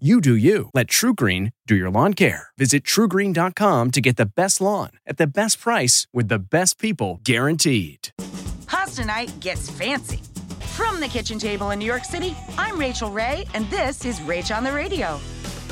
You do you. Let TruGreen do your lawn care. Visit trugreen.com to get the best lawn at the best price with the best people guaranteed. Pasta night gets fancy. From the kitchen table in New York City, I'm Rachael Ray, and this is Rach on the Radio.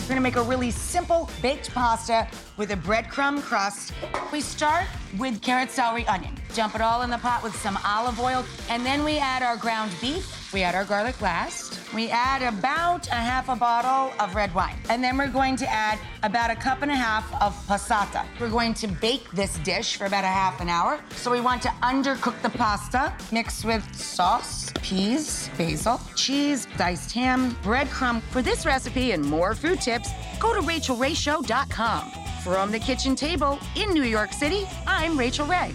We're gonna make a really simple baked pasta with a breadcrumb crust. We start with carrot, celery, onion. Dump it all in the pot with some olive oil, and then we add our ground beef. We add our garlic last. We add about a half a bottle of red wine. And then we're going to add about a cup and a half of passata. We're going to bake this dish for about a half an hour. So we want to undercook the pasta, mix with sauce, peas, basil, cheese, diced ham, breadcrumb. For this recipe and more food tips, go to rachaelrayshow.com. From the kitchen table in New York City, I'm Rachael Ray.